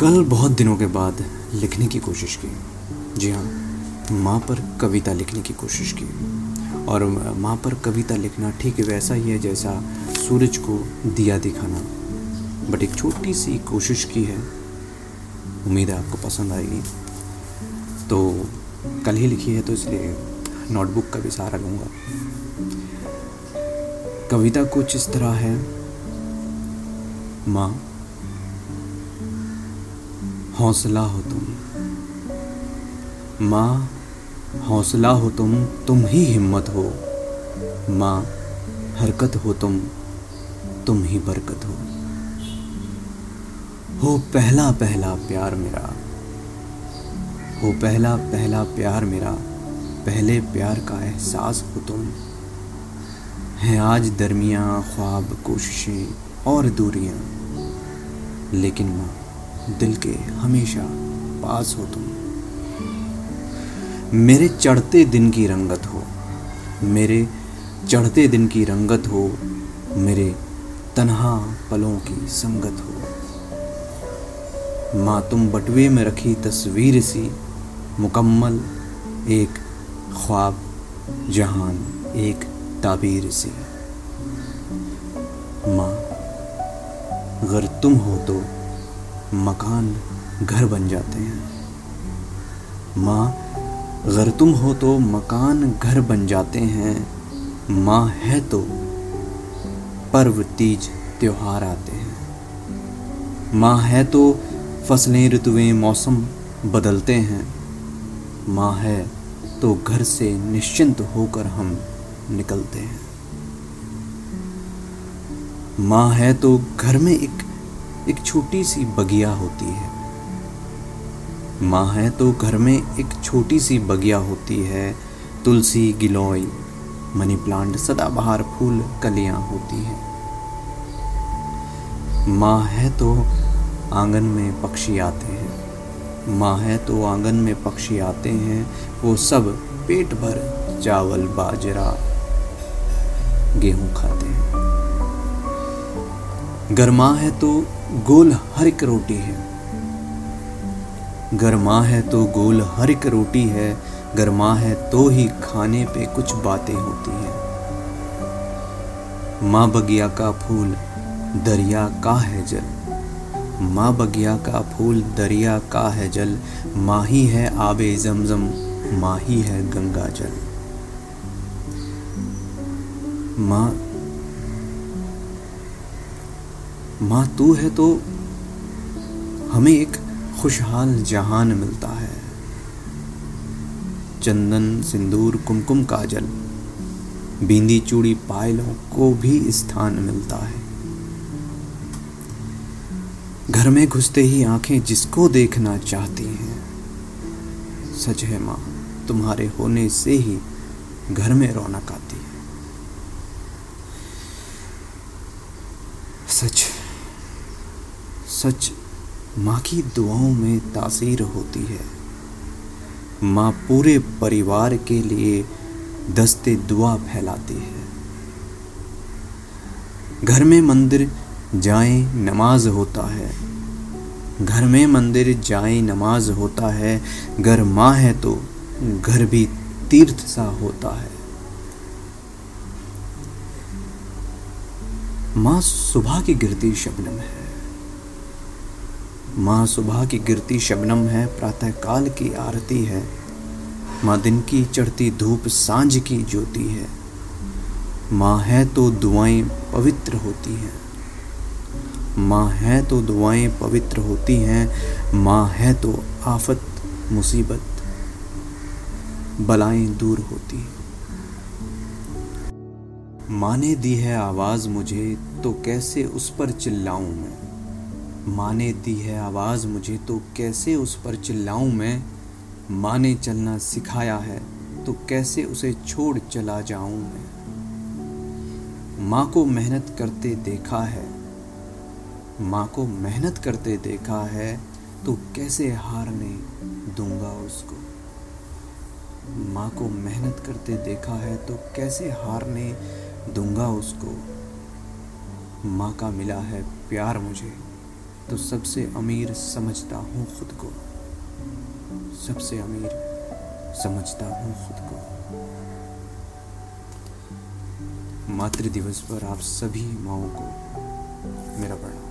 कल बहुत दिनों के बाद लिखने की कोशिश की। जी हाँ माँ पर कविता लिखने की कोशिश की। और माँ पर कविता लिखना ठीक वैसा ही है जैसा सूरज को दिया दिखाना। बट एक छोटी सी कोशिश की है। उम्मीद है आपको पसंद आएगी। तो कल ही लिखी है तो इसलिए नोटबुक का भी सहारा लूँगा। कविता कुछ इस तरह है। माँ हौसला हो तुम। माँ, हौसला हो तुम तुम ही हिम्मत हो। माँ, हरकत हो तुम तुम ही बरकत हो। हो पहला पहला प्यार मेरा। हो पहला पहला प्यार मेरा। पहले प्यार का एहसास हो तुम। हैं आज दरमिया, ख्वाब, कोशिशें और दूरियाँ। लेकिन माँ दिल के हमेशा पास हो तुम। मेरे चढ़ते दिन की रंगत हो, मेरे चढ़ते दिन की रंगत हो, मेरे तन्हा पलों की संगत हो। माँ तुम बटुए में रखी तस्वीर सी, मुकम्मल एक ख्वाब, जहान एक ताबीर सी। माँ, अगर तुम हो तो मकान घर बन जाते हैं। माँ, अगर तुम हो तो मकान घर बन जाते हैं। माँ है तो पर्व, तीज, त्योहार आते हैं। माँ है तो फ़सलें, ऋतुएँ, मौसम बदलते हैं। माँ है तो घर से निश्चिंत होकर हम निकलते हैं। माँ है तो घर में एक एक छोटी सी बगिया होती है। माँ है तो घर में एक छोटी सी बगिया होती है। तुलसी, गिलोय मनी प्लांट सदाबहार फूल, कलियाँ होती हैं। माँ है तो आँगन में पक्षी आते हैं। माँ है तो आँगन में पक्षी आते हैं। वो सब पेट भर चावल, बाजरा, गेहूँ खाते हैं। गर्मा है तो गोल हर एक रोटी है। गर्मा है तो गोल हर एक रोटी है, गर्मा है तो ही खाने पे कुछ बातें होती हैं। माँ बगिया का फूल दरिया का है जल, माँ बगिया का फूल दरिया का है जल, माही है आबे जमजम, माही है गंगा जल। माँ माँ, तू है तो हमें एक खुशहाल जहान मिलता है। चंदन, सिंदूर, कुमकुम काजल, बींदी चूड़ी पायलों को भी स्थान मिलता है। घर में घुसते ही आँखें जिसको देखना चाहती हैं। सच है माँ, तुम्हारे होने से ही घर में रौनक आती है। सच सच माँ की दुआओं में तासीर होती है। माँ पूरे परिवार के लिए दस्ते दुआ फैलाती है। घर में मंदिर जाए, नमाज़ होता है। घर में मंदिर जाए, नमाज़ होता है। घर माँ है तो घर भी तीर्थ सा होता है। माँ सुबह की गिरती शबनम है। माँ सुबह की गिरती शबनम है प्रातः काल की आरती है। माँ दिन की चढ़ती धूप साँझ की ज्योति है। माँ है तो दुआएँ पवित्र होती हैं। माँ है तो दुआएँ पवित्र होती हैं, माँ है तो आफत, मुसीबत, बलाएँ दूर होती माँ ने दी है आवाज़ मुझे तो कैसे उस पर चिल्लाऊं मैं? माँ ने दी है आवाज़ मुझे तो कैसे उस पर चिल्लाऊं मैं? माँ ने चलना सिखाया है तो कैसे उसे छोड़ चला जाऊँ मैं? माँ को मेहनत करते देखा है, माँ को मेहनत करते देखा है तो कैसे हारने दूँगा उसको? माँ को मेहनत करते देखा है तो कैसे हारने दूँगा उसको? माँ का मिला है प्यार मुझे। तो सबसे अमीर समझता हूँ खुद को। सबसे अमीर समझता हूँ खुद को। मातृ दिवस पर आप सभी माओ को मेरा प्रणाम।